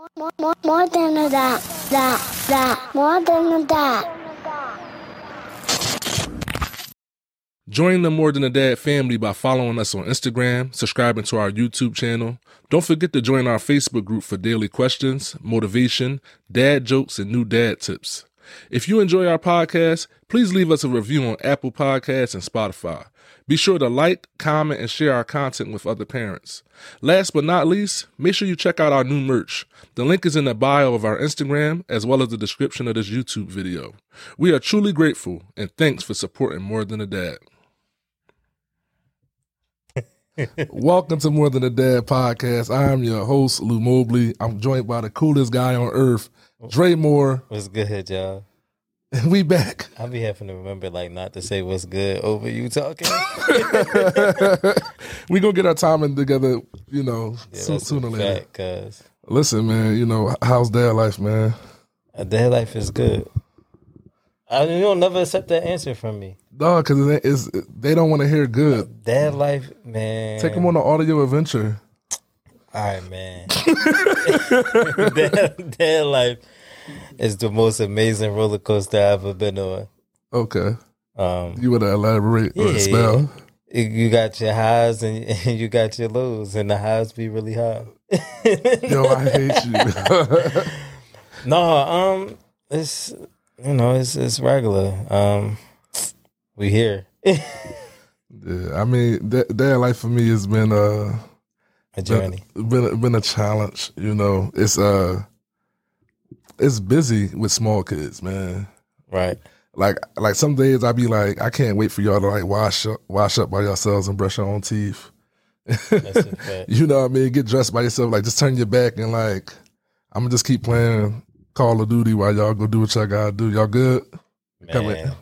More, more, more than a dot, dot, dot, more than a dot. Join the More Than a Dad family by following us on Instagram, subscribing to our YouTube channel. Don't forget to join our Facebook group for daily questions, motivation, dad jokes, and new dad tips. If you enjoy our podcast, please leave us a review on Apple Podcasts and Spotify. Be sure to like, comment, and share our content with other parents. Last but not least, make sure you check out our new merch. The link is in the bio of our Instagram as well as the description of this YouTube video. We are truly grateful and thanks for supporting More Than a Dad. Welcome to More Than a Dad podcast. I am your host, Lou Mobley. I'm joined by the coolest guy on earth, oh. Dre Moore. What's good, y'all? We back. I'll be having to remember like not to say what's good over you talking. we gonna get our timing together, you know, Yeah, soon, sooner or later. fact, Cause Listen, man, you know, how's dad life, man? a dad life is good. I you don't never accept that answer from me. No, because it, it's, they don't want to hear good. Dad life, man. Take them on an audio adventure. All right, man. dad, dad life is the most amazing roller coaster I've ever been on. Okay. Um, You want to elaborate or Yeah. spell? you got your highs and, and you got your lows, and the highs be really high. Yo, I hate you. No, um, it's you know, it's it's regular. Um, we here yeah, I mean, that, dad life for me has been uh a journey. been been, been a challenge. You know, it's uh, it's busy with small kids, man. Right. Like like some days I be like, I can't wait for y'all to like wash up wash up by yourselves and brush your own teeth. You know what I mean? Get dressed by yourself. Like just turn your back and like I'm gonna just keep playing Call of Duty while y'all go do what y'all gotta do. Y'all good? Come Man.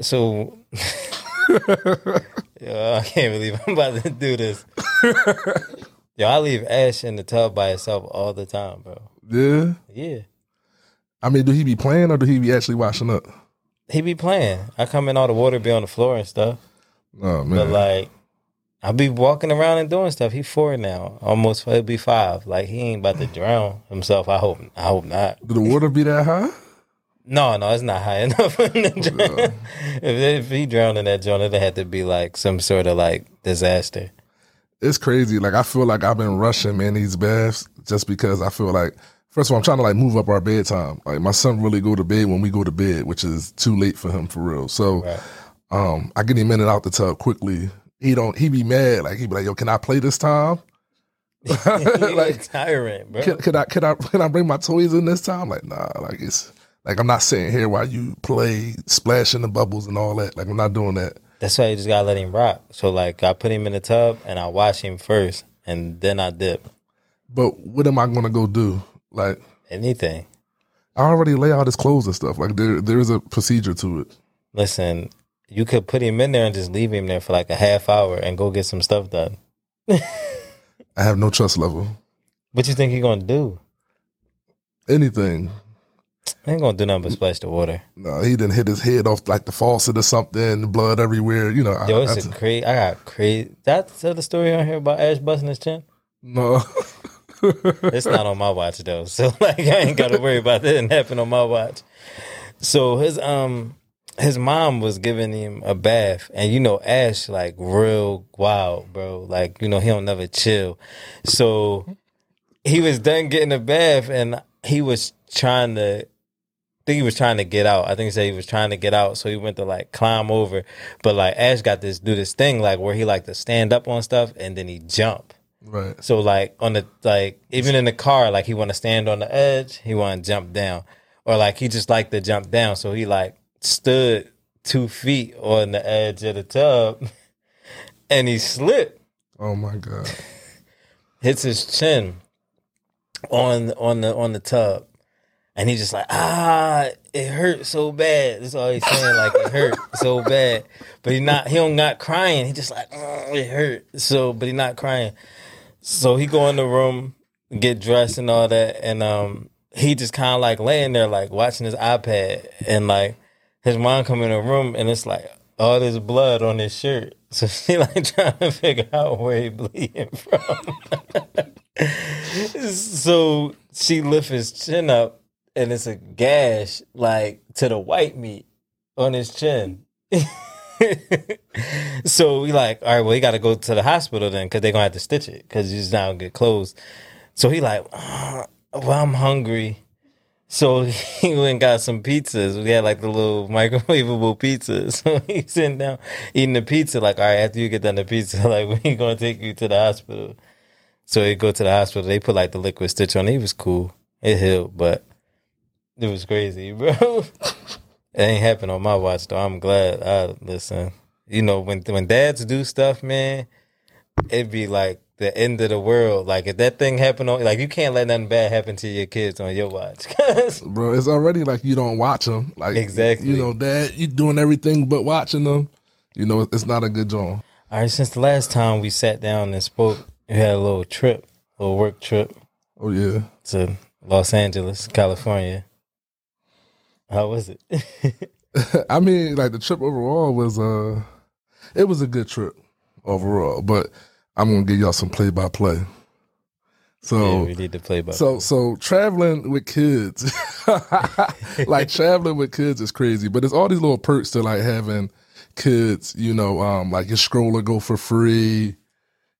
So Yo, I can't believe I'm about to do this. Yo, I leave Ash in the tub by itself all the time, bro. Yeah. Yeah. I mean, do he be playing or do he be actually washing up? He be playing. I come in, all the water be on the floor and stuff. Oh But like, I be walking around and doing stuff. He four now, almost he'll be five. Like he ain't about to drown himself. I hope. I hope not. do the water be that high? No, no, it's not high enough for him to oh, drown. if, if he drowned in that joint, it'd have to be like some sort of like disaster. It's crazy. Like I feel like I've been rushing man these baths just because I feel like first of all I'm trying to like move up our bedtime. Like my son really go to bed when we go to bed, which is too late for him for real. So Right. um I get him in and out the tub quickly. He don't he be mad. Like he be like, yo, can I play this time? like tyrant, bro. can, can I can I can I bring my toys in this time? Like, nah, like it's like I'm not sitting here while you play splashing the bubbles and all that. Like I'm not doing that. That's why you just gotta let him rock. So like, I put him in the tub and I wash him first, and then I dip. But what am I gonna go do? Like Anything. I already lay out his clothes and stuff. Like there there is a procedure to it. Listen, you could put him in there and just leave him there for like a half hour and go get some stuff done. I have no trust level. What you think he gonna do? Anything. He ain't gonna do nothing but splash the water. No, he didn't hit his head off like the faucet or something, blood everywhere. You know, I- Yo, it's that's- crazy. I got crazy. That's the story on here about Ash busting his chin. no. It's not on my watch though, so like I ain't got to worry about that. Didn't happen on my watch. So his um his mom was giving him a bath, and you know Ash like real wild, bro. Like you know he don't never chill. So he was done getting a bath, and he was trying to. I think he was trying to get out. I think he said he was trying to get out, so he went to like climb over. But like Ash got this do this thing like where he like to stand up on stuff and then he jump. Right. So like on the like even in the car, like he want to stand on the edge, he want to jump down, or like he just like to jump down. So he like stood two feet on the edge of the tub, and he slipped, Oh my god. hits his chin on on the on the tub, and he just like ah, it hurt so bad. That's all he's saying, like it hurt so bad. But he not he don't not crying. He just like "Mm, it hurt. So, but he not crying. So he go in the room, get dressed and all that, and um, he just kind of like laying there, like watching his iPad, and like his mom come in the room, and it's like all this blood on his shirt. So she like trying to figure out where he bleeding from. so she lift his chin up, and it's a gash like to the white meat on his chin. so we like, all right, well, he got to go to the hospital then because they're gonna have to stitch it because he's not gonna get closed. So he like, "Ah, well, I'm hungry. So he went got some pizzas. We had like the little microwavable pizzas. So he's sitting down eating the pizza. Like, all right, after you get done the pizza, like we gonna take you to the hospital. So he go to the hospital. They put like the liquid stitch on. He was cool. It healed, but it was crazy, bro. It ain't happened on my watch though. I'm glad. I listen. You know when when dads do stuff, man, it'd be like the end of the world. Like if that thing happened on, like you can't let nothing bad happen to your kids on your watch, bro. It's already like you don't watch them. Like Exactly. you know, Dad, you doing everything but watching them. You know, it's not a good job. All right, since the last time we sat down and spoke, we had a little trip, a little work trip Oh yeah, to Los Angeles, California. How was it? I mean, like the trip overall was uh, it was a good trip overall. But I'm gonna give y'all some play by play. So. yeah, we need to play by. So so traveling with kids, like traveling with kids is crazy. But it's all these little perks to like having kids. You know, um, like your stroller go for free.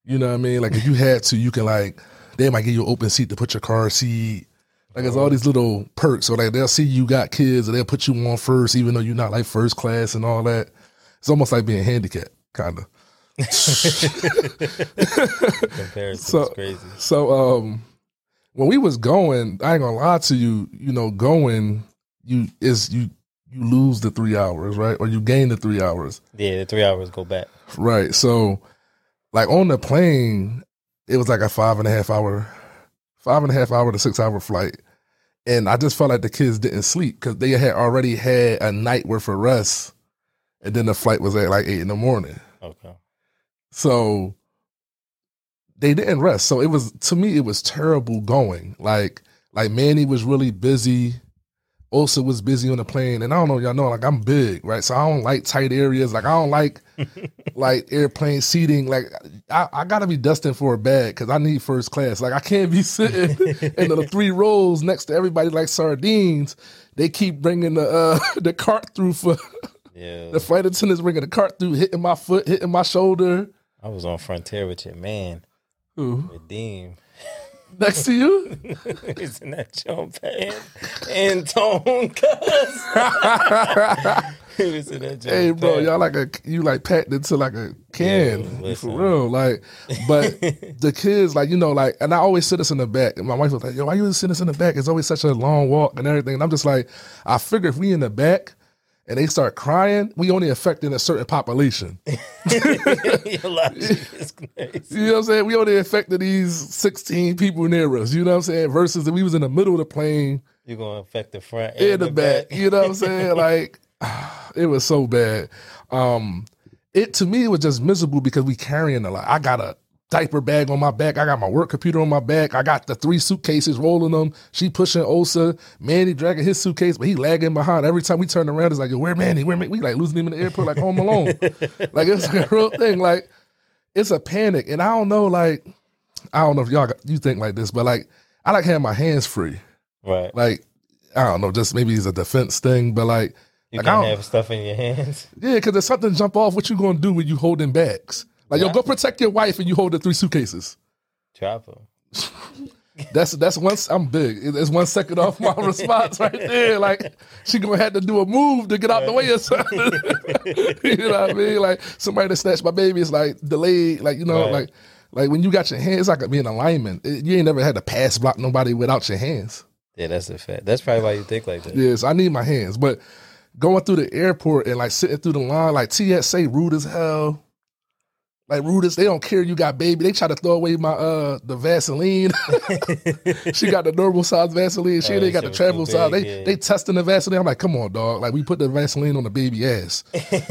You know what I mean? Like if you had to, you can like they might give you an open seat to put your car seat. Like it's all these little perks. So like they'll see you got kids and they'll put you on first, even though you're not like first class and all that. It's almost like being handicapped, kind of. comparison so- crazy. So um when we was going, I ain't gonna lie to you, you know, going you is you you lose the three hours, right? Or you gain the three hours. Yeah, the three hours go back. Right. So like on the plane, it was like a five and a half hour five and a half hour to six hour flight. And I just felt like the kids didn't sleep because they had already had a night worth of rest. And then the flight was at like eight in the morning. Okay. So they didn't rest. So it was to me it was terrible going. Like like Manny was really busy. Osa was busy on the plane, and I don't know, y'all know, like I'm big, right? So I don't like tight areas. Like I don't like like airplane seating. Like I, I gotta be destined for a bag because I need first class. Like I can't be sitting in the three rows next to everybody like sardines. They keep bringing the uh, the cart through for Yeah. the flight attendants bringing the cart through, hitting my foot, hitting my shoulder. I was on Frontier with your man, Ooh. Redeem. Next to you? In that jump and, and tone, cuz. he was in that jump. hey, bro, y'all like a you like packed into like a can Yeah, for real. Like, but the kids, like you know, like, and I always sit us in the back. And my wife was like, "Yo, why you sit us in the back? It's always such a long walk and everything." And I'm just like, I figure if we in the back and they start crying, we only affecting a certain population. Crazy. You know what I'm saying? We only affected these 16 people near us. You know what I'm saying? Versus if we was in the middle of the plane You're going to affect the front in and the, back. You know what I'm saying? Like it was so bad. Um it to me it was just miserable because we carrying a lot. I got a diaper bag on my back. I got my work computer on my back. I got the three suitcases rolling them. She pushing Osa. Manny dragging his suitcase, but he lagging behind. Every time we turn around, it's like, yo, where Manny? Where Manny? We like losing him in the airport like home alone. like it's like a real thing. Like it's a panic. And I don't know, like, I don't know if y'all got- you think like this, but like I like having my hands free. Right. Like, I don't know, just maybe it's a defense thing, but like, You like I can't don't- have stuff in your hands. yeah, because if something jump off, what you gonna do when you holding bags? Like, yo, go protect your wife and you hold the three suitcases. Them. That's that's one. I'm big. It's one second off my response right there. Like she gonna have to do a move to get out the way or something. you know what I mean? Like somebody to snatch my baby is like delayed. Like you know, Right. like like when you got your hands, it's like being a lineman. It- you ain't never had to pass block nobody without your hands. Yeah, that's a fact. That's probably why you think like that. Yes, I need my hands. But going through the airport and like sitting through the line, like TSA rude as hell. Like rude they don't care you got baby. They try to throw away my uh the Vaseline. she got the normal size Vaseline. She Oh, ain't that got the travel size. big, They yeah. they testing the Vaseline. I'm like, come on, dog. Like we put the Vaseline on the baby ass.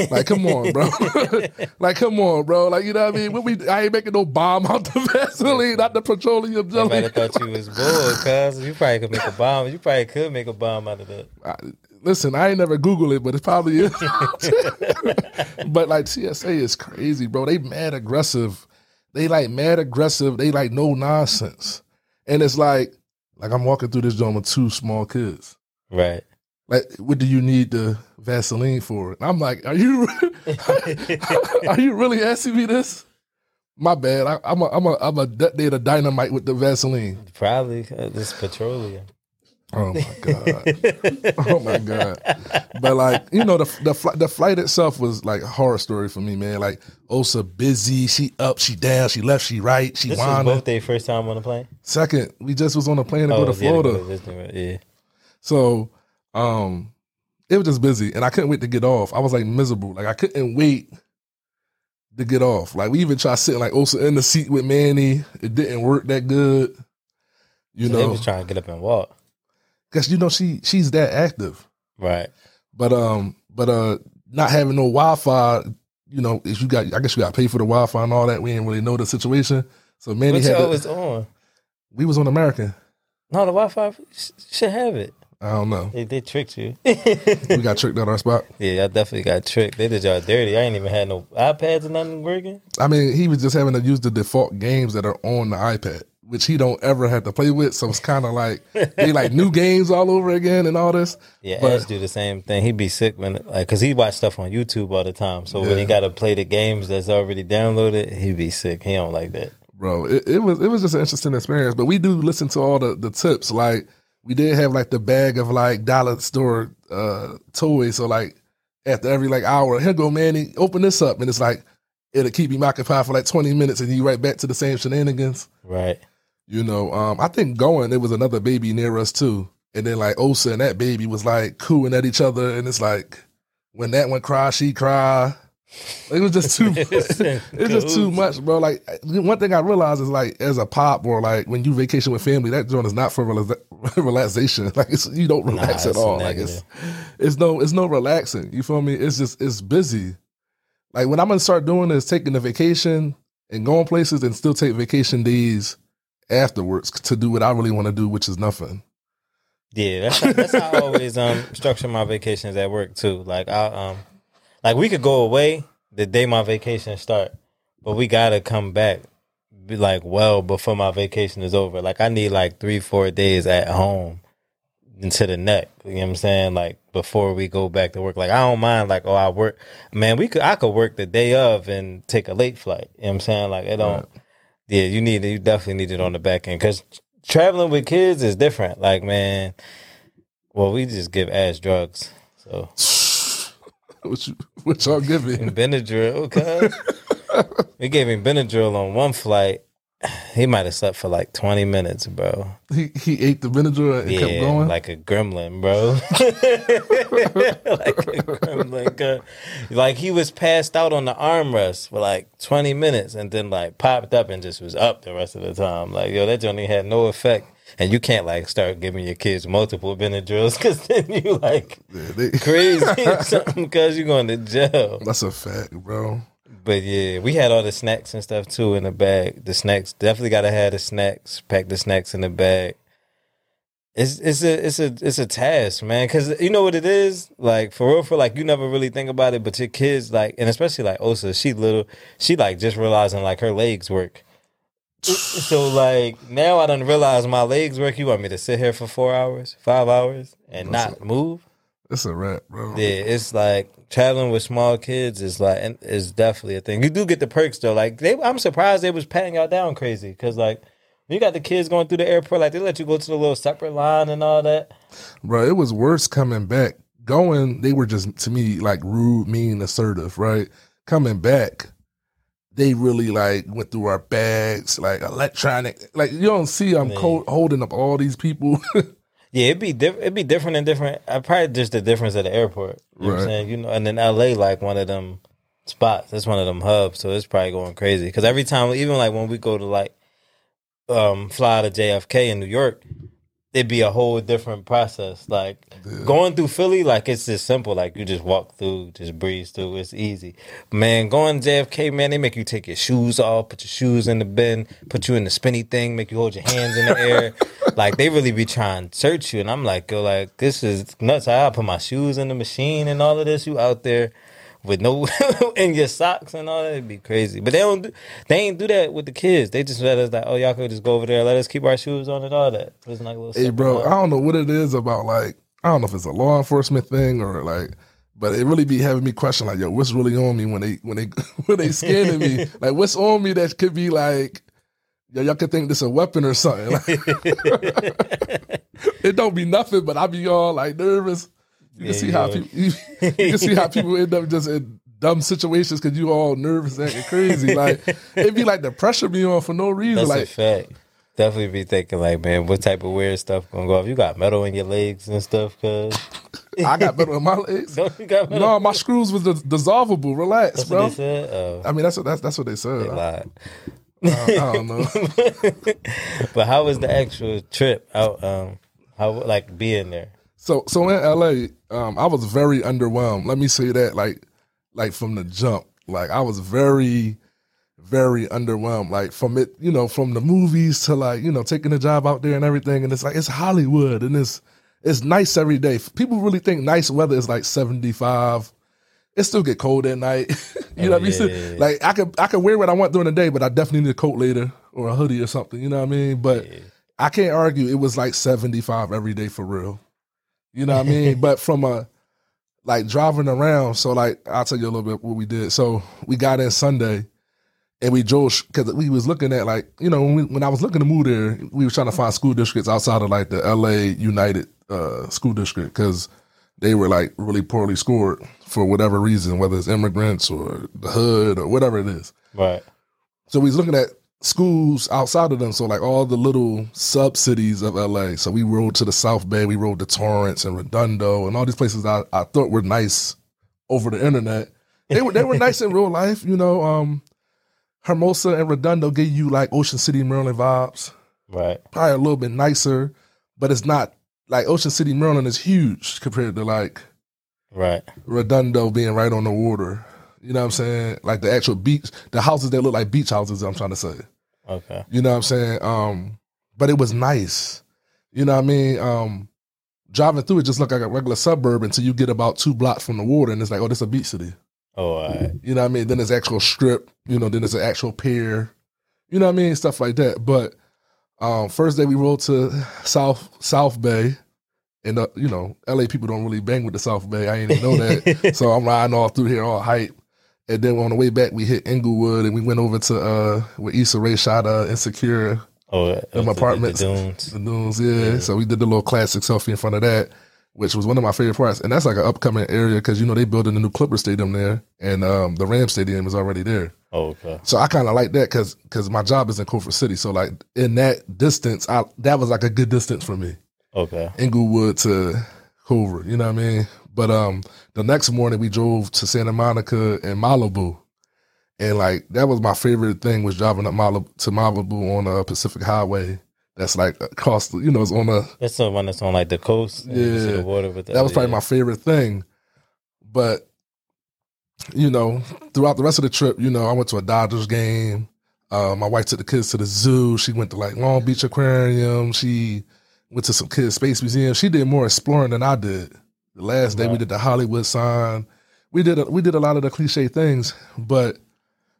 like, come on, bro. like, come on, bro. Like, you know what I mean? When we I ain't making no bomb out the Vaseline, not the petroleum jelly. I thought you was bored, cuz you probably could make a bomb. You probably could make a bomb out of that. I, listen, I ain't never Google it, but it probably is. but like TSA is crazy, bro. They mad aggressive. They like mad aggressive. They like no nonsense. And it's like, Like I'm walking through this joint with two small kids. Right. Like, what do you need the Vaseline for? And I'm like, are you are you really asking me this? My bad. I, I'm a I'm a I'm a detonate a dynamite with the Vaseline. Probably this petroleum. Oh my god! oh my god! But like you know, the the flight the flight itself was like a horror story for me, man. Like Osa busy, she up, she down, she left, she right, she This was whining. both their first time on the plane. Second, we just was on a plane to go to yeah, they Florida, go to yeah. so um, it was just busy, and I couldn't wait to get off. I was like miserable, like I couldn't wait to get off. Like we even tried sitting like Osa in the seat with Manny, it didn't work that good. You So they know, was trying to get up and walk. Because you know she she's that active. Right. But um, but uh, not having no Wi Fi, you know, if you got, I guess you got to pay for the Wi Fi and all that. We didn't really know the situation. So Manny What had, was on? we was on American. No, the Wi-Fi should have it. I don't know. They, they tricked you. We got tricked on our spot. yeah, I definitely got tricked. They did y'all dirty. I ain't even had no iPads or nothing working. I mean, he was just having to use the default games that are on the iPad, which he don't ever have to play with. So it's kind of like they like new games all over again and all this. Yeah, But- Ash do the same thing. He'd be sick when like because he watch stuff on YouTube all the time. So when he got to play the games that's already downloaded, he'd be sick. He don't like that. bro. It, it was it was just an interesting experience. But we do listen to all the the tips. Like we did have like the bag of like dollar store uh toys. So like after every like hour, here go Manny, open this up, and it's like it'll keep him occupied for like twenty minutes, and you right back to the same shenanigans. Right. You know, um, I think going there was another baby near us too, and then like Osa and that baby was like cooing at each other, and it's like when that one cry, she cry. It was just too. it's just too much, bro. Like one thing I realized is like as a pop or like when you vacation with family, that joint is not for relaxa- relaxation. Like it's, you don't relax Nah, at all. Like it's it's no it's no relaxing. You feel me? It's just it's busy. Like when I'm gonna start doing is taking a vacation and going places and still take vacation days afterwards to do what I really want to do, which is nothing. Yeah, that's how, that's how I always um structure my vacations at work too. Like I um like we could go away the day my vacation start, but we gotta come back be like well before my vacation is over. Like I need like three four days at home into the neck. You know what I'm saying? Like before we go back to work. Like I don't mind. Like oh I work. Man, we could I could work the day of and take a late flight. You know what I'm saying? Like it don't. Yeah, you need it. you definitely need it on the back end because traveling with kids is different. Like man, well we just give Ash drugs. So What you what y'all give me? Benadryl, okay. we gave him Benadryl on one flight. He might have slept for like twenty minutes, bro. He he ate the vinegar and kept Yeah, going. like a gremlin, bro. like a gremlin. Like he was passed out on the armrest for like 20 minutes and then like popped up and just was up the rest of the time. Like, yo, that journey had no effect. And you can't like start giving your kids multiple Benadryls because then you like Yeah, they- crazy or something because you're going to jail. that's a fact, bro. But yeah, we had all the snacks and stuff too in the bag. The snacks definitely gotta have the snacks. Pack the snacks in the bag. It's it's a it's a it's a task, man. Because you know what it is. Like for real, for like you never really think about it, but your kids like, and especially like Osa, she little, she like just realizing like her legs work. So like now I don't realize my legs work. You want me to sit here for four hours, five hours, and not move? It's a wrap, bro. Yeah, it's like traveling with small kids is like and is definitely a thing. You do get the perks though. Like they, I'm surprised they was patting y'all down crazy because like you got the kids going through the airport, like they let you go to the little separate line and all that. Bro, it was worse coming back. Going, they were just to me like rude, mean, assertive, right? Coming back, they really like went through our bags, like electronic. Like you don't see I'm Man. co- holding up all these people. Yeah, it'd be diff- it'd be different and different. I probably just the difference at the airport. You know what I'm saying? You know, and then LA like one of them spots. It's one of them hubs, so it's probably going crazy. Because every time, even like when we go to like um fly to JFK in New York, it'd be a whole different process. Like going through Philly, like it's just simple. Like you just walk through, just breeze through. It's easy. Man, going JFK, man, they make you take your shoes off, put your shoes in the bin, put you in the spinny thing, make you hold your hands in the air. Like they really be trying to search you, and I'm like, yo, like this is nuts. I put my shoes in the machine and all of this. You out there with no in your socks and all that. It'd be crazy. But they don't. Do, they ain't do that with the kids. They just let us like, oh, y'all could just go over there, let us keep our shoes on and all that. It's like a little Hey, bro. I don't know what it is about like I don't know if it's a law enforcement thing or like, but it really be having me question like, yo, what's really on me when they when they when they scanning me? Like, what's on me that could be like, yo, y'all could think this a weapon or something. Like, it don't be nothing, but I be all like nervous. You can see how people you, you can see how people end up just in dumb situations because you all nervous and crazy. Like it'd be like the pressure be on for no reason. That's a fact. Definitely be thinking like, man, what type of weird stuff gonna go off? You got metal in your legs and stuff, cause I got metal in my legs. don't you got metal? No, my screws was dis- dissolvable. Relax, That's bro. what they said. Oh, I mean, that's what that's, that's what they said. they I, lied. I don't know. But how was the actual trip out? Um, how like being there? So so in LA, um, I was very underwhelmed. Let me say that, like, like from the jump, like I was very, very underwhelmed. Like from it, you know, from the movies to like, you know, taking a job out there and everything. And it's like it's Hollywood and it's it's nice every day. People really think nice weather is like seventy five. It still get cold at night. you know what I mean? yeah, So, yeah, yeah. Like I could I could wear what I want during the day, but I definitely need a coat later or a hoodie or something. You know what I mean? But I can't argue it was like 75 every day for real. You know what I mean? but from a like driving around, so like I'll tell you a little bit what we did. So we got in Sunday and we drove because we was looking at like, you know, when, we, when I was looking to move there, we were trying to find school districts outside of like the LA Unified uh, school district because they were like really poorly scored for whatever reason, whether it's immigrants or the hood or whatever it is. Right. So we was looking at schools outside of them. So like all the little sub cities of LA. So we rode to the South Bay, we rode to Torrance and Redondo and all these places I, I thought were nice over the internet. They were they were nice in real life, you know. Um Hermosa and Redondo gave you like Ocean City, Maryland vibes. Right. Probably a little bit nicer, but it's not like Ocean City, Maryland is huge compared to like Right. Redondo being right on the water. You know what I'm saying? Like the actual beach, the houses that look like beach houses, I'm trying to say. Okay. You know what I'm saying? Um, but it was nice. You know what I mean? Um, driving through it just looked like a regular suburb until you get about two blocks from the water and it's like, oh, this is a beach city. Oh, all right. You know what I mean? Then there's actual strip, you know, then there's an actual pier. You know what I mean? Stuff like that. But um, first day we rode to South South Bay. And uh, you know, LA people don't really bang with the South Bay. I didn't even know that. so I'm riding all through here, all hype. And then on the way back, we hit Inglewood and we went over to uh where Issa Rae shot uh Insecure, Oh, them the- the- The dunes. the dunes, yeah. So we did the little classic selfie in front of that, which was one of my favorite parts. And that's like an upcoming area because you know they building a new Clipper Stadium there, and um the Ram Stadium is already there. Oh, okay. So I kind of like that because because my job is in Culver City. So like in that distance, I that was like a good distance for me. Okay. Inglewood to Culver, you know what I mean? But um the next morning we drove to Santa Monica and Malibu. And like that was my favorite thing was driving up Malibu to Malibu on a Pacific Highway. That's like across the, you know, it's on a That's the one that's on like the coast. and you see Yeah. the water with that was probably my favorite thing. But you know, throughout the rest of the trip, you know, I went to a Dodgers game. Uh, my wife took the kids to the zoo. She went to like Long Beach Aquarium. She went to some kids' space museum. She did more exploring than I did. The last day we did the Hollywood sign. We did a, we did a lot of the cliche things, but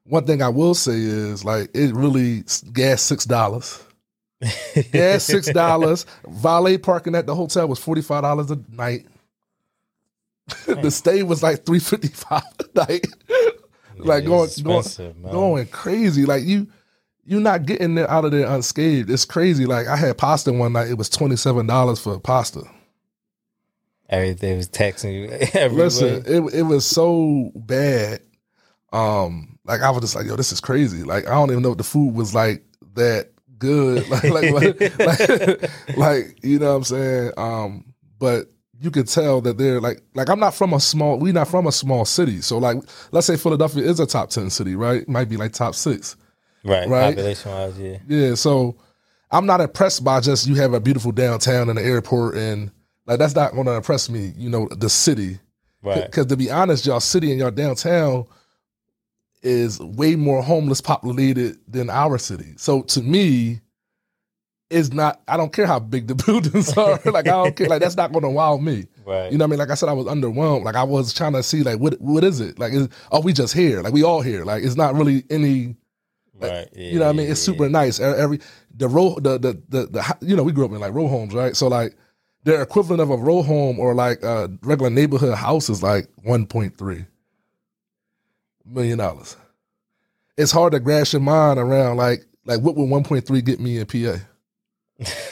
one thing I will say is like it really gas six dollars. Gas six dollars. Valet parking at the hotel was forty five dollars a night. the stay was like three fifty five a night. like going going man. going crazy. Like you you're not getting there out of there unscathed. It's crazy. Like I had pasta one night. It was twenty seven dollars for pasta. Everything was texting you everywhere. Listen, it it was so bad. Um, like I was just like, yo, this is crazy. Like I don't even know if the food was like that good. Like like like, like, like, you know what I'm saying? Um, but you could tell that they're like like I'm not from a small we not from a small city. So like let's say Philadelphia is a top ten city, right? Might be like top six. right, right. population wise, yeah. Yeah, so I'm not impressed by just you have a beautiful downtown and the airport and like that's not gonna impress me, you know, the city. Right. Because to be honest, y'all city and y'all downtown is way more homeless populated than our city. So to me, it's not. I don't care how big the buildings are. like I don't care. Like that's not going to wow me. Right. You know what I mean? Like I said, I was underwhelmed. Like I was trying to see like what what is it? Like is, are we just here? Like we all here? Like it's not really any. right. You know what I mean? It's super nice. Every the row the the the, the you know we grew up in like row homes, right? So like their equivalent of a row home or like a regular neighborhood house is like one point three million dollars. It's hard to grasp your mind around like like what would one point three get me in PA?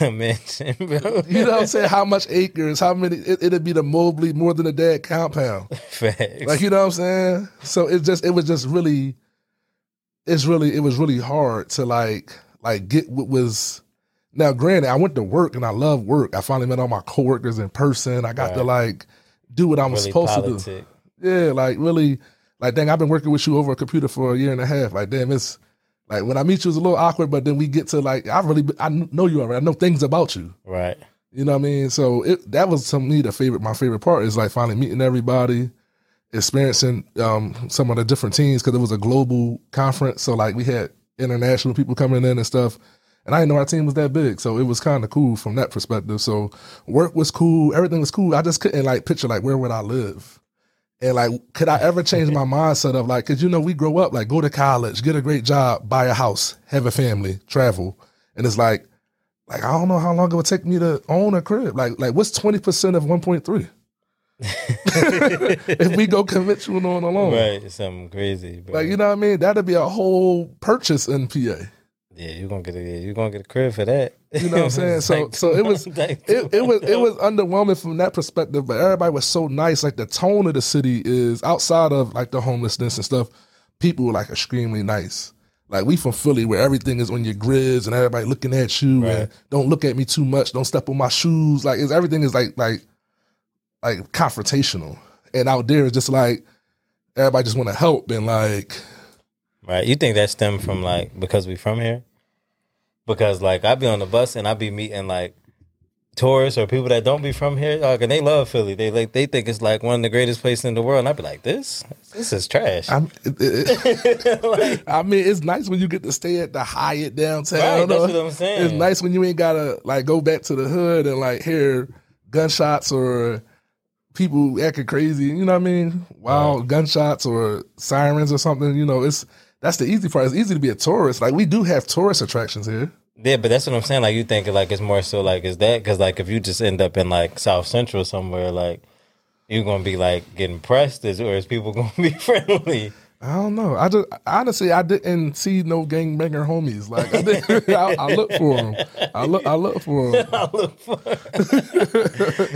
Mansion, bro. You know what I'm saying? How much acres? How many? It, it'd be the Mobley more than a dead compound. Facts. Like you know what I'm saying? So it just it was just really it's really it was really hard to like like get what was now granted I went to work and I love work. I finally met all my coworkers in person. I got to like do what I'm really supposed to do. Yeah, like really like dang, I've been working with you over a computer for a year and a half. Like damn, it's like when I meet you it's a little awkward, but then we get to like I really I know you already. I know things about you. Right. You know what I mean? So it that was to me the favorite. My favorite part is like finally meeting everybody, experiencing um, some of the different teams because it was a global conference. So like we had international people coming in and stuff, and I didn't know our team was that big. So it was kind of cool from that perspective. So work was cool, everything was cool. I just couldn't like picture like where would I live. And like, could I ever change my mindset of like, cause you know, we grow up like go to college, get a great job, buy a house, have a family, travel. And it's like, like I don't know how long it would take me to own a crib. Like, like what's twenty percent of one point three? if we go conventional on a loan, Right. Something crazy, bro. like you know what I mean, that'd be a whole purchase in PA. Yeah, you're gonna get a you're gonna get a crib for that. You know what I'm saying? So, so it was, it, it was, it was underwhelming from that perspective. But everybody was so nice. Like the tone of the city is outside of like the homelessness and stuff. People were like extremely nice. Like we from Philly, where everything is on your grids and everybody looking at you and don't look at me too much. Don't step on my shoes. Like it's everything is like like like confrontational. And out there it's just like everybody just want to help and like Right. You think that stemmed from like because we from here? Because like I be on the bus and I be meeting like tourists or people that don't be from here, like, and they love Philly. They like they think it's like one of the greatest places in the world. And I be like, this, this is trash. I'm, Like, I mean, it's nice when you get to stay at the Hyatt downtown. Right, that's what I'm saying. It's nice when you ain't gotta like go back to the hood and like hear gunshots or people acting crazy. You know what I mean? Wild gunshots or sirens or something. You know, it's that's the easy part. It's easy to be a tourist. Like we do have tourist attractions here. yeah, but that's what I'm saying. Like you think like it's more so like is that because like if you just end up in like South Central somewhere, like you're gonna be like getting pressed, is or is people gonna be friendly? I don't know. I just honestly, I didn't see no gangbanger homies. Like I, I, I look for them. I look. I look for them. I look for.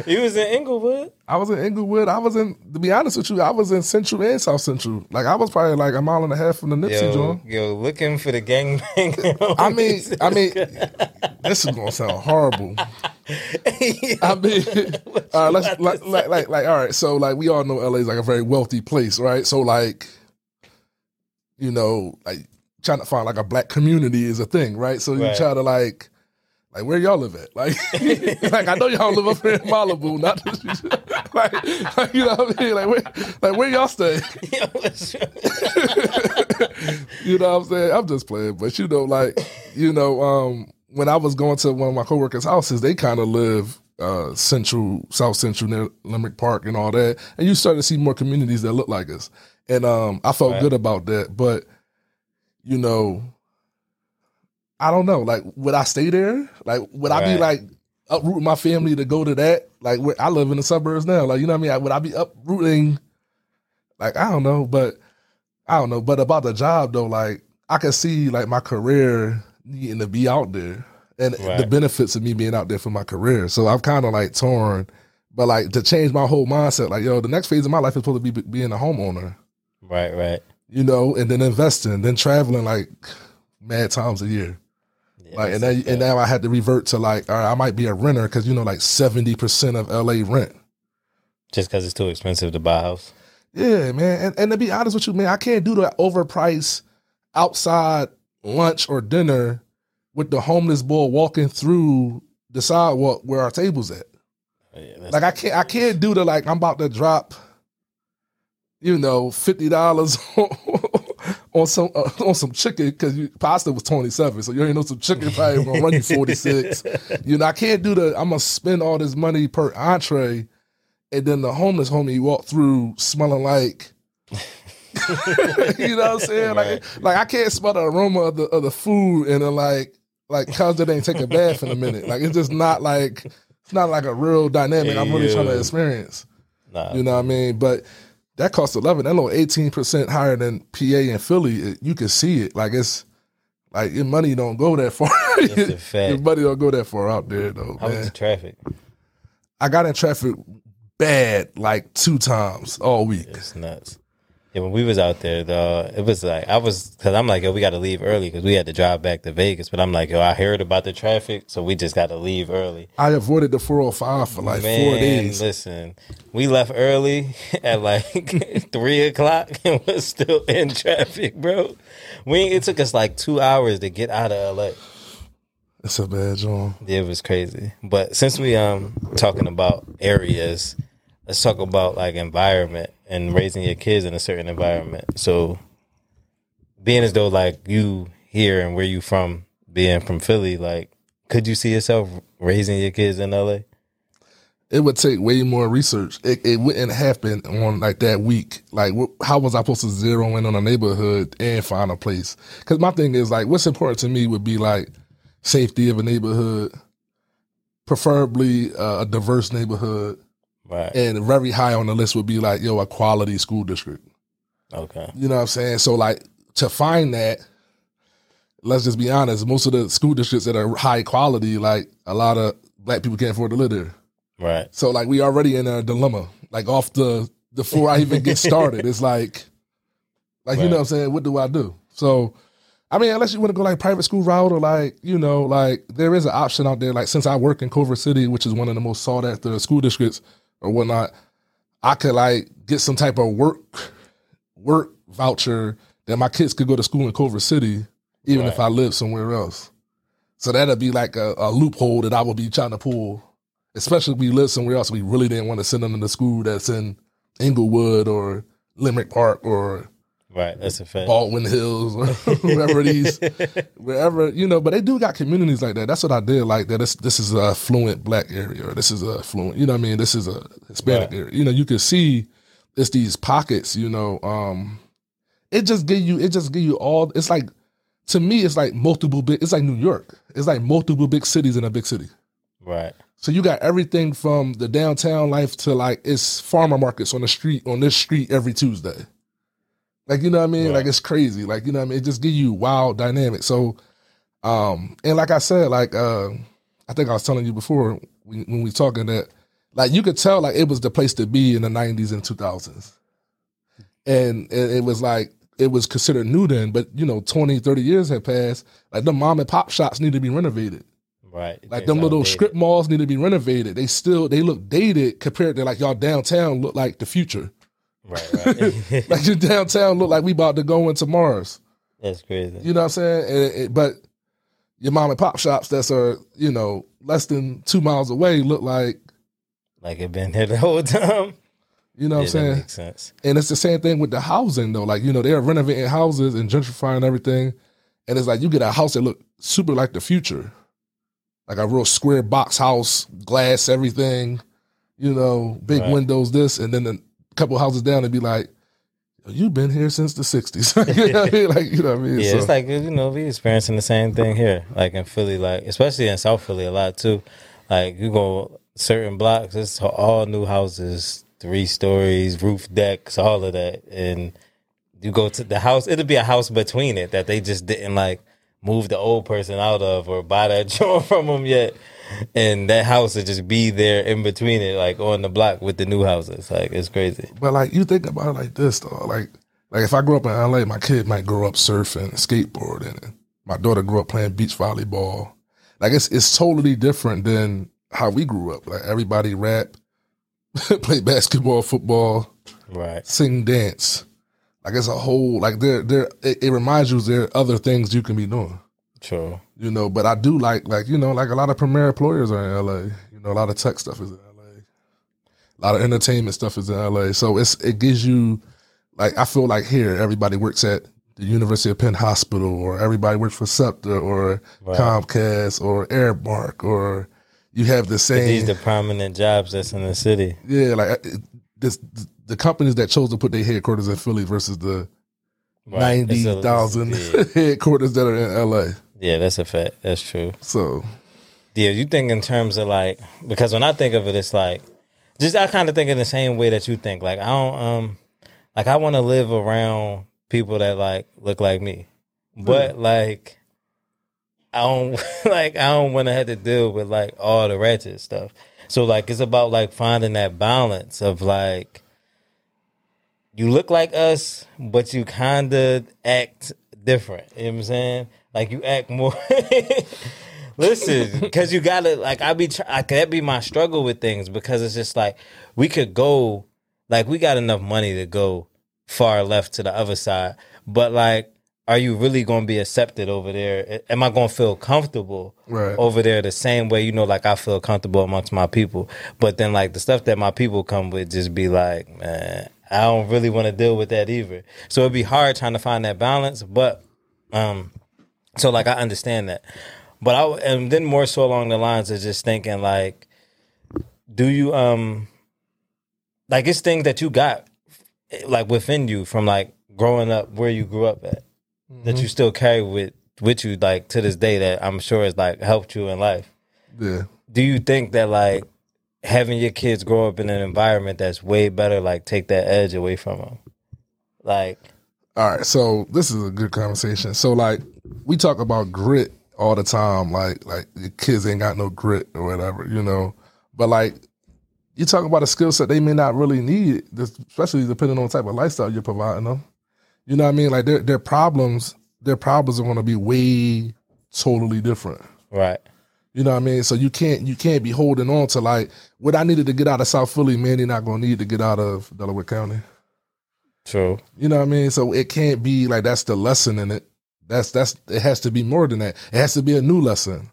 you was in Inglewood. I was in Inglewood. I was in, to be honest with you, I was in Central and South Central. Like I was probably like a mile and a half from the Nipsey Yo, joint. yo, looking for the gangbang. I mean, I mean, this is gonna sound horrible. I mean, right, uh, let's like, like, like, like, all right. So, like, we all know LA is like a very wealthy place, right? So, like, you know, like trying to find like a black community is a thing, right? So you Right. try to like, like where y'all live at? Like, like I know y'all live up here in Malibu, not like, like, you know what I mean? Like, where, like where y'all stay? You know what I'm saying? I'm just playing, but you know, like, you know, um, when I was going to one of my coworkers' houses, they kind of live uh, central, south central near Leimert Park and all that, and you start to see more communities that look like us, and um, I felt Right. good about that. But you know, I don't know, like, would I stay there? Like, would I be like uprooting my family to go to that? Like, where I live in the suburbs now, like, you know what I mean? Would I be uprooting? Like, I don't know, but I don't know. But about the job though, like I can see like my career needing to be out there and the benefits of me being out there for my career. So I'm kind of like torn. But like to change my whole mindset, like yo, the next phase of my life is supposed to be being a homeowner, right, right. you know, and then investing, then traveling like mad times a year. Yeah, Like and then and now I had to revert to like, all right, I might be a renter because you know like seventy percent of LA rent. just because it's too expensive to buy a house. Yeah, man. And, and to be honest with you, man, I can't do the overpriced outside lunch or dinner with the homeless boy walking through the sidewalk where our table's at. Oh, yeah, Like I can't I can't do the like I'm about to drop, you know, fifty dollars on some uh, on some chicken because pasta was twenty seven, so you ain't know some chicken probably gonna run you forty six. You know, I can't do the. I'm gonna spend all this money per entree, and then the homeless homie walk through smelling like. you know what I'm saying? Like, like I can't smell the aroma of the of the food and then like like cause it ain't take a bath in a minute. Like it's just not like it's not like a real dynamic I'm really trying to experience. Nah, You know what I mean? But that cost eleven. That little eighteen percent higher than PA and Philly. It- you can see it. Like it's like your money don't go that far. Your money don't go that far out there though. how was the traffic? I got in traffic bad like two times all week. It's nuts. Yeah, when we was out there, though, it was like I was because I'm like, yo, we got to leave early because we had to drive back to Vegas. But I'm like, yo, I heard about the traffic, so we just got to leave early. I avoided the 405 for like Man, four days. listen, we left early at like three o'clock and was still in traffic, bro. We it took us like two hours to get out of LA. It's a bad job. Yeah, it was crazy. But since we um talking about areas, let's talk about like environment and raising your kids in a certain environment. So being as though like you here and where you from, being from Philly, like could you see yourself raising your kids in LA? It would take way more research. It, it wouldn't happen on like that week. Like, wh- how was I supposed to zero in on a neighborhood and find a place? Because my thing is like, what's important to me would be like safety of a neighborhood, preferably uh, a diverse neighborhood, Right. and very high on the list would be like, yo, a quality school district. Okay. You know what I'm saying? So like to find that, let's just be honest, most of the school districts that are high quality, like a lot of black people can't afford to live there. Right. So like we already in a dilemma. Like off the before I even get started, it's like like you know what I'm saying, what do I do? So I mean, unless you want to go like private school route or like, you know, like there is an option out there. Like since I work in Culver City, which is one of the most sought after school districts or whatnot, I could like get some type of work work voucher that my kids could go to school in Culver City, even if I live somewhere else. So that'd be like a, a loophole that I would be trying to pull, especially if we live somewhere else. We really didn't want to send them to the school that's in Inglewood or Leimert Park or Right. That's a fact. Baldwin Hills wherever these, wherever you know. But they do got communities like that. That's what I did like that. This this is a affluent black area, or this is a affluent. You know what I mean? This is a Hispanic Right. area. You know, you can see it's these pockets. You know, um, it just give you it just give you all. It's like to me, it's like multiple big. It's like New York. It's like multiple big cities in a big city. Right. So you got everything from the downtown life to like it's farmer markets on the street on this street every Tuesday. Like you know what I mean? Right. Like it's crazy. Like you know what I mean? It just give you wild dynamic. So um and like I said, like uh I think I was telling you before when, when we talking that like you could tell like it was the place to be in the nineties and two thousands. And it, was like it was considered new then, but you know, 20, 30 years had passed. Like the mom and pop shops need to be renovated. Right. Like them little outdated. strip malls need to be renovated. They still they look dated compared to like y'all downtown look like the future. Right. Right. Like your downtown look like we about to go into Mars. That's crazy. You know what I'm saying? It- it- but your mom and pop shops that's are you know less than two miles away look like Like it been here the whole time. you know what yeah, I'm saying. that makes sense. And it's the same thing with the housing though. Like you know they're renovating houses and gentrifying everything, and it's like you get a house that look super like the future, like a real square box house, glass everything, you know, big Right. windows. This and then a couple houses down and be like, "You've been here since the '60s." you know what I mean? Like you know what I mean? Yeah, So- it's like you know we experiencing the same thing here, like in Philly, like especially in South Philly a lot too. Like you go certain blocks, it's all new houses, three stories, roof decks, all of that, and you go to the house. It'll be a house between it that they just didn't like move the old person out of or buy that joint from them yet. And that house would just be there in between it, like on the block with the new houses. Like it's crazy. But like you think about it like this though, like like if I grew up in LA, my kid might grow up surfing, skateboarding, and my daughter grew up playing beach volleyball. Like it's it's totally different than how we grew up. Like everybody rap, play basketball, football, Right. sing, dance. Like it's a whole like there there it, it reminds you there are other things you can be doing. True. You know, but I do like like you know like a lot of premier employers are in LA. You know, a lot of tech stuff is in LA. A lot of entertainment stuff is in LA. So it's it gives you like I feel like here everybody works at the University of Penn Hospital, or everybody works for SEPTA, or Right. Comcast, or Aramark, or you have the same. These the prominent jobs that's in the city. yeah, like this the companies that chose to put their headquarters in Philly versus the Right. ninety thousand Yeah. headquarters that are in LA. yeah, that's a fact. That's true. So Yeah, you think in terms of like because when I think of it, it's like just I kind of think in the same way that you think. Like I don't um like I want to live around people that like look like me, but like I don't like I don't want to have to deal with like all the ratchet stuff. So like it's about like finding that balance of like you look like us, but you kind of act different. You know what I'm saying? Like you act more. Listen, because you gotta like I be try- that be my struggle with things because it's just like we could go like we got enough money to go far left to the other side, but like, are you really going to be accepted over there? Am I going to feel comfortable Right. over there the same way? You know, like I feel comfortable amongst my people, but then like the stuff that my people come with just be like, man, I don't really want to deal with that either. So it'd be hard trying to find that balance, but um. So like I understand that, but I and then more so along the lines of just thinking like, do you um, like it's things that you got like within you from like growing up where you grew up at that you still carry with with you like to this day that I'm sure has like helped you in life. yeah. Do you think that like having your kids grow up in an environment that's way better like take that edge away from them? Like All right, so this is a good conversation. So like we talk about grit all the time, like like the kids ain't got no grit or whatever, you know. But like you talk about a skill set they may not really need, especially depending on the type of lifestyle you're providing them. You know what I mean? Like their their problems, their problems are going to be way totally different. right. You know what I mean? So you can't you can't be holding on to like what I needed to get out of South Philly, man. They're not going to need to get out of Delaware County. True. You know what I mean? So it can't be like that's the lesson in it. That's that's it has to be more than that. It has to be a new lesson.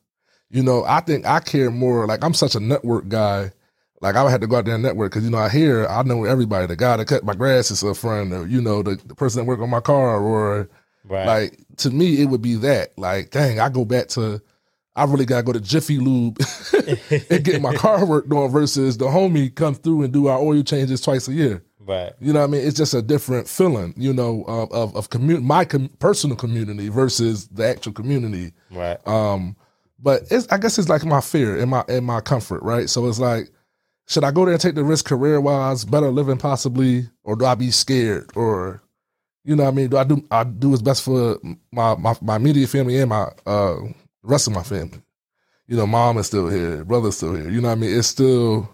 You know, I think I care more. Like I'm such a network guy. Like I would have to go out there and network because you know I hear I know everybody. The guy that cut my grass is a friend, or you know the, the person that work on my car, or Right. like to me it would be that. Like dang, I go back to. I really gotta go to Jiffy Lube and get my car work done versus the homie come through and do our oil changes twice a year. right. You know what I mean? It's just a different feeling, you know, of of, of commu- my com- personal community versus the actual community. Right. Um, but it's I guess it's like my fear and my and my comfort, right? So it's like, should I go there and take the risk career wise, better living possibly, or do I be scared, or you know what I mean? Do I do I do what's best for my my, my immediate family and my uh rest of my family? You know, mom is still here, brother's still here. You know what I mean? It's still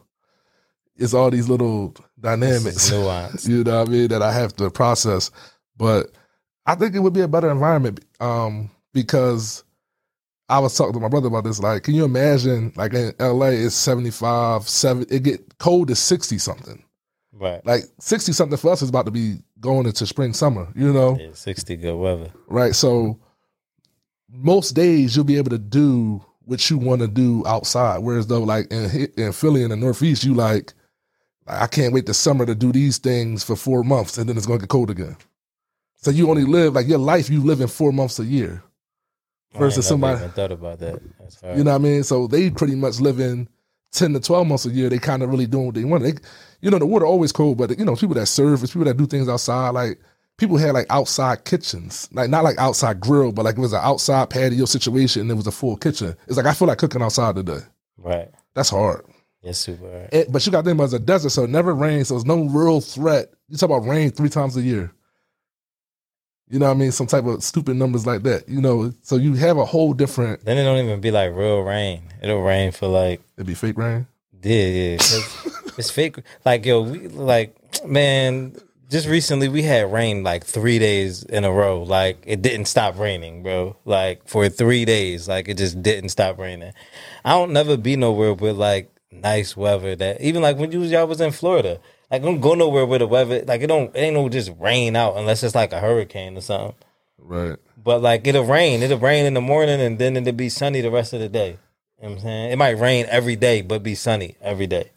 it's all these little dynamics nuance. you know what I mean, that I have to process. But I think it would be a better environment um, because I was talking to my brother about this. Like, can you imagine, like in LA, it's 75, 7, it get cold to 60 something. Right. Like 60 something for us is about to be going into spring, summer, you know? Yeah, sixty good weather. Right. So most days you'll be able to do what you want to do outside. Whereas though, like in in Philly in the Northeast, you like, I can't wait the summer to do these things for four months, and then it's going to get cold again. So you only live like your life. You live in four months a year. Versus I somebody- even thought about that. You know what I mean? So they pretty much live in ten to twelve months a year. They kind of really doing what they want. They, you know, the water always cold, but you know, people that serve, it's people that do things outside, like people had like outside kitchens, like not like outside grill, but like it was an outside patio situation. and It was a full kitchen. It's like I feel like cooking outside today. right. That's hard. It's super hard. It- but you got them as a desert, so it never rains. So there's no real threat. You talk about rain three times a year. You know what I mean? Some type of stupid numbers like that. You know, so you have a whole different. Then it don't even be like real rain. It'll rain for like It'd be fake rain. yeah, yeah. it's fake. Like yo, we like man. Just recently, we had rain like three days in a row. Like it didn't stop raining, bro. Like for three days, like it just didn't stop raining. I don't never be nowhere with like nice weather. That even like when you y'all was in Florida, like don't go nowhere with the weather. Like it don't it ain't no just rain out unless it's like a hurricane or something. Right. But like it'll rain. It'll rain in the morning and then it'll be sunny the rest of the day. You know what I'm saying? It might rain every day, but be sunny every day.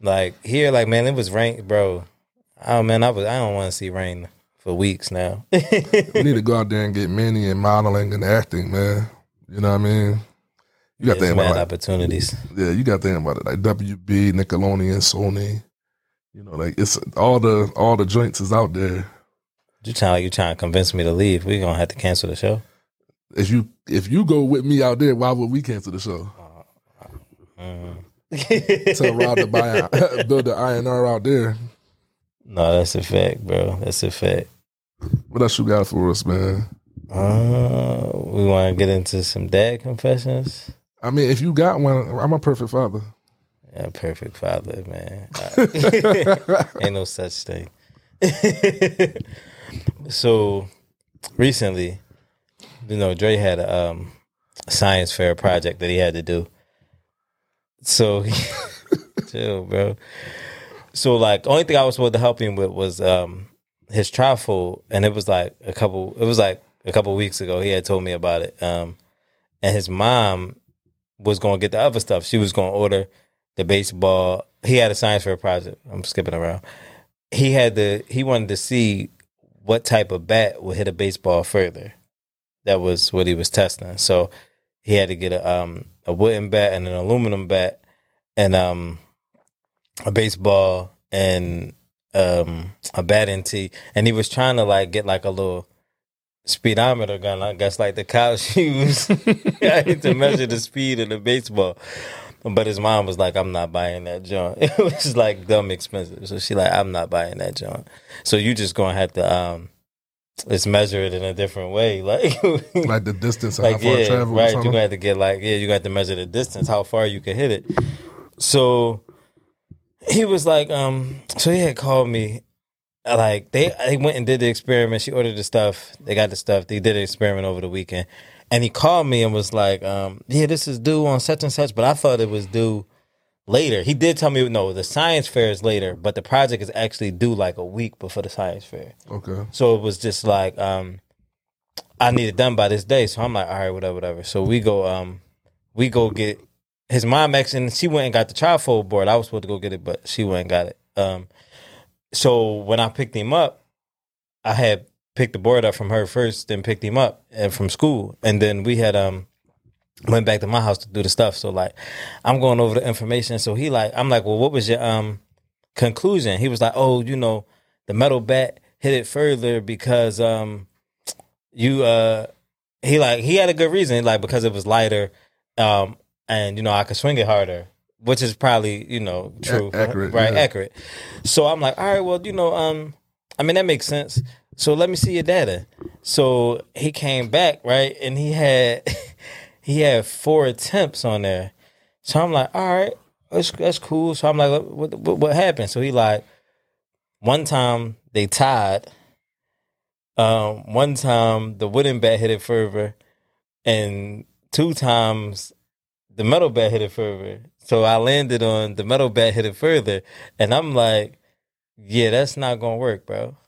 Like here, like man, it was rain, bro. Oh man, I was I don't want to see rain for weeks now. we need to go out there and get Manny in modeling and acting, man. You know what I mean? You got to There's about like, opportunities. yeah, you got to think about it like WB, Nickelodeon, Sony. You know, like it's all the all the joints is out there. You trying you trying to convince me to leave? We're gonna have to cancel the show. If you if you go with me out there, why would we cancel the show? Oh, uh, mm. Tell Rob to buy build the INR out there. No, that's a fact, bro. That's a fact. What else you got for us, man? Uh, we want to get into some dad confessions. I mean, if you got one, I'm a perfect father. Yeah, perfect father, man. Ain't no such thing. so recently, you know, Dre had a um, science fair project that he had to do. So, chill, bro. So, like, the only thing I was supposed to help him with was um, his trifold, and it was like a couple. It was like a couple weeks ago. He had told me about it, um, and his mom was to get the other stuff. She was to order the baseball. He had a science fair project. I'm skipping around. He had the. He wanted to see what type of bat would hit a baseball further. That was what he was testing. So he had to get a um a wooden bat and an aluminum bat and um a baseball and um a batting tee. And he was trying to like get like a little speedometer gun, I guess like the cows use to measure the speed of the baseball. But his mom was like, I'm not buying that joint. It was like dumb expensive. So she like, I'm not buying that joint. So you just gonna have to um let's measure it in a different way. Like Like the distance like how far yeah, travel. right. you're gonna have to get like yeah, you got to measure the distance, how far you can hit it. So he was like, um, so he had called me. uh, Like they they went and did the experiment. She ordered the stuff. They got the stuff. They did the experiment over the weekend, and he called me and was like, um, yeah, this is due on such and such, but I thought it was due later. He did tell me no, the science fair is later, but the project is actually due like a week before the science fair. Okay. So it was just like um I need it done by this day. So I'm like, all right, whatever, whatever. So we go um we go get his mom actually she went and got the trifold board. I was supposed to go get it, but she went and got it. Um so when I picked him up, I had picked the board up from her first, then picked him up and from school. And then we had um went back to my house to do the stuff. So like I'm going over the information. So he like I'm like, well, what was your um conclusion? He was like, oh, you know, the metal bat hit it further because um you uh he like he had a good reason like because it was lighter um and you know I could swing it harder which is probably you know true accurate, right yeah. accurate. So I'm like all right well you know um I mean that makes sense. So let me see your data. So he came back right and he had he had four attempts on there. So I'm like all right that's that's cool. So I'm like what what, what happened? So he like one time they tied. Um, one time the wooden bat hit it further, and two times the metal bat hit it further. So I landed on the metal bat hit it further, and I'm like, "Yeah, that's not gonna work, bro."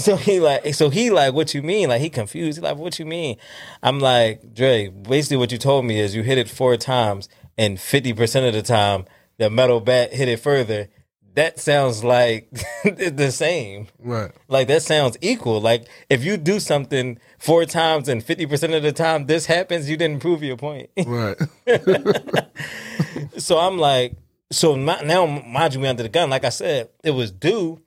So he like, so he like, "What you mean?" Like he confused. He like, "What you mean?" I'm like, "Dre, basically what you told me is you hit it four times, and fifty percent of the time the metal bat hit it further." That sounds like the same. Right. Like that sounds equal. Like if you do something four times and fifty percent of the time this happens, you didn't prove your point. Right. so I'm like, so my, now mind you, we under the gun. Like I said, it was due.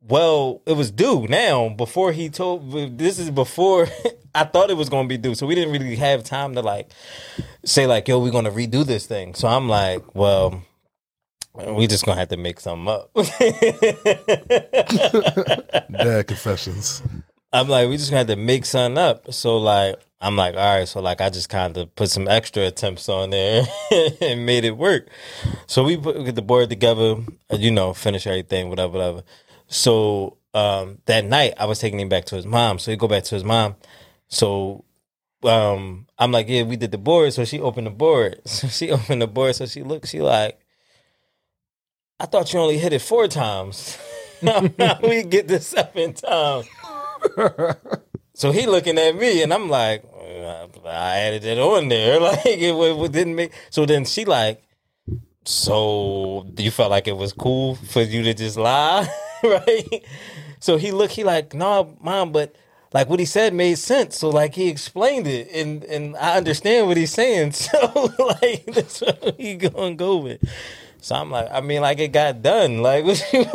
Well, it was due now before he told. This is before I thought it was going to be due. So we didn't really have time to like say like, yo, we're going to redo this thing. So I'm like, well. We just gonna have to make something up. Dad confessions. I'm like, we just gonna have to make something up. So like, I'm like, all right. So like, I just kind of put some extra attempts on there and made it work. So we put get the board together, uh, you know, finish everything, whatever, whatever. So um, that night, I was taking him back to his mom. So he go back to his mom. So um, I'm like, yeah, we did the board. So she opened the board. So she opened the board. So she looked. She like, I thought you only hit it four times. now we get to seven times. So he looking at me, and I'm like, "Uh, I added it on there, like it, it didn't make. So then she like, so you felt like it was cool for you to just lie, right? So he looked, he like, no, mom, but like what he said made sense. So like he explained it, and and I understand what he's saying. So like that's what he gonna go with. So I'm like, I mean, like it got done. Like what you?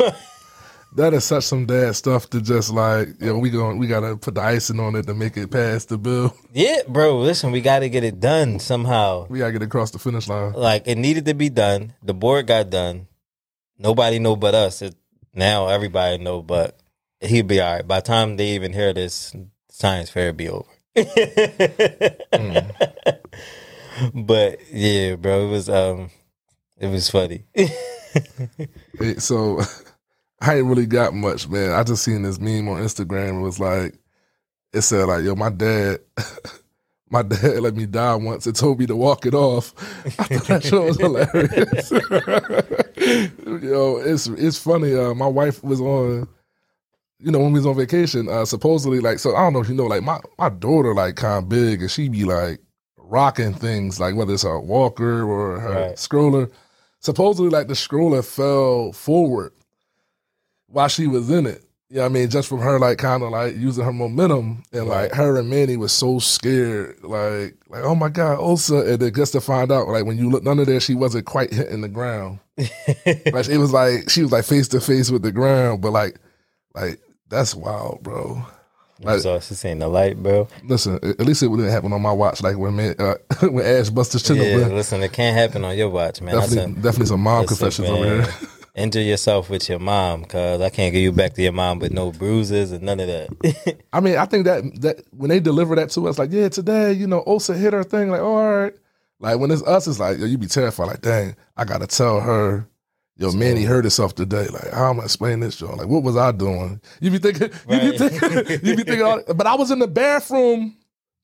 That is such some dad stuff to just like, you know, we going we gotta put the icing on it to make it past the bill. Yeah, bro. Listen, we got to get it done somehow. We gotta get across the finish line. Like it needed to be done. The board got done. Nobody know but us. It, now everybody know, but he'll be all right. By the time they even hear this, science fair be over. But yeah, bro, it was um, it was funny. So I ain't really got much, man. I just seen this meme on Instagram. It was like, it said like, yo, my dad, my dad let me die once and told me to walk it off. I thought that shit was hilarious. yo, it's it's funny. Uh, my wife was on, you know, when we was on vacation. Uh, supposedly, like, so I don't know if you know, like my my daughter like kind of big, and she be like rocking things, like whether it's a walker or her Right. stroller. Supposedly, like the stroller fell forward while she was in it. Yeah, I mean, just from her like kind of like using her momentum, and like her and Manny was so scared, like like oh my god, Osa, and then just to find out, like when you looked under there, she wasn't quite hitting the ground. like it was like she was like face to face with the ground, but like like that's wild, bro. Like, so she seen the light, bro. listen, at least it wouldn't happen on my watch, like when man, uh, when Ash busted his chin Yeah, listen, it can't happen on your watch, man. Definitely, a- definitely some mom Listen, confessions over there. Enjoy yourself with your mom, cause I can't get you back to your mom with no bruises and none of that. I mean, I think that that when they deliver that to us, like, yeah, today, you know, Osa hit her thing, like, oh, all right. Like when it's us, it's like, yo, you be terrified, like, dang, I gotta tell her, yo, Manny hurt himself today. Like, how am I explaining this, Joe? Like, what was I doing? You be thinking, you be thinking, you be thinking, all, but I was in the bathroom,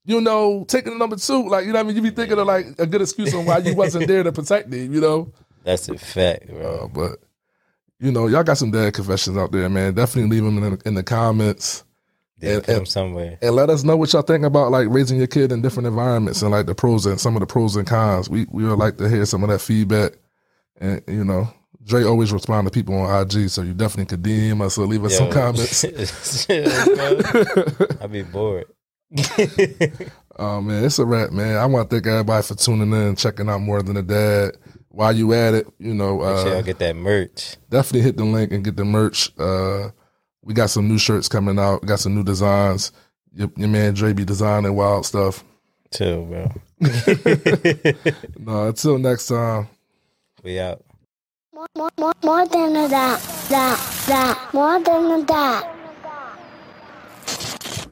you know, taking the number two, like, you know, what I mean, you be thinking of like a good excuse on why you wasn't there to protect me, you know. That's a fact, bro. Uh, but you know, y'all got some dad confessions out there, man. Definitely leave them in the, in the comments. Yeah, and- and- somewhere. and let us know what y'all think about like raising your kid in different environments and like the pros and some of the pros and cons. We we would like to hear some of that feedback. And you know, Dre always respond to people on IG, so you definitely could DM us or leave us some comments. I'd be bored. Oh man, it's a wrap, man. I want to thank everybody for tuning in, checking out more than a dad. While you at it, you know, Make sure uh, y'all get that merch. definitely hit the link and get the merch. Uh, we got some new shirts coming out. Got some new designs. Your, your man Dre be designing wild stuff. Chill, bro. No, until next time. we out. More, more, more than that, dot, dot, more than dot.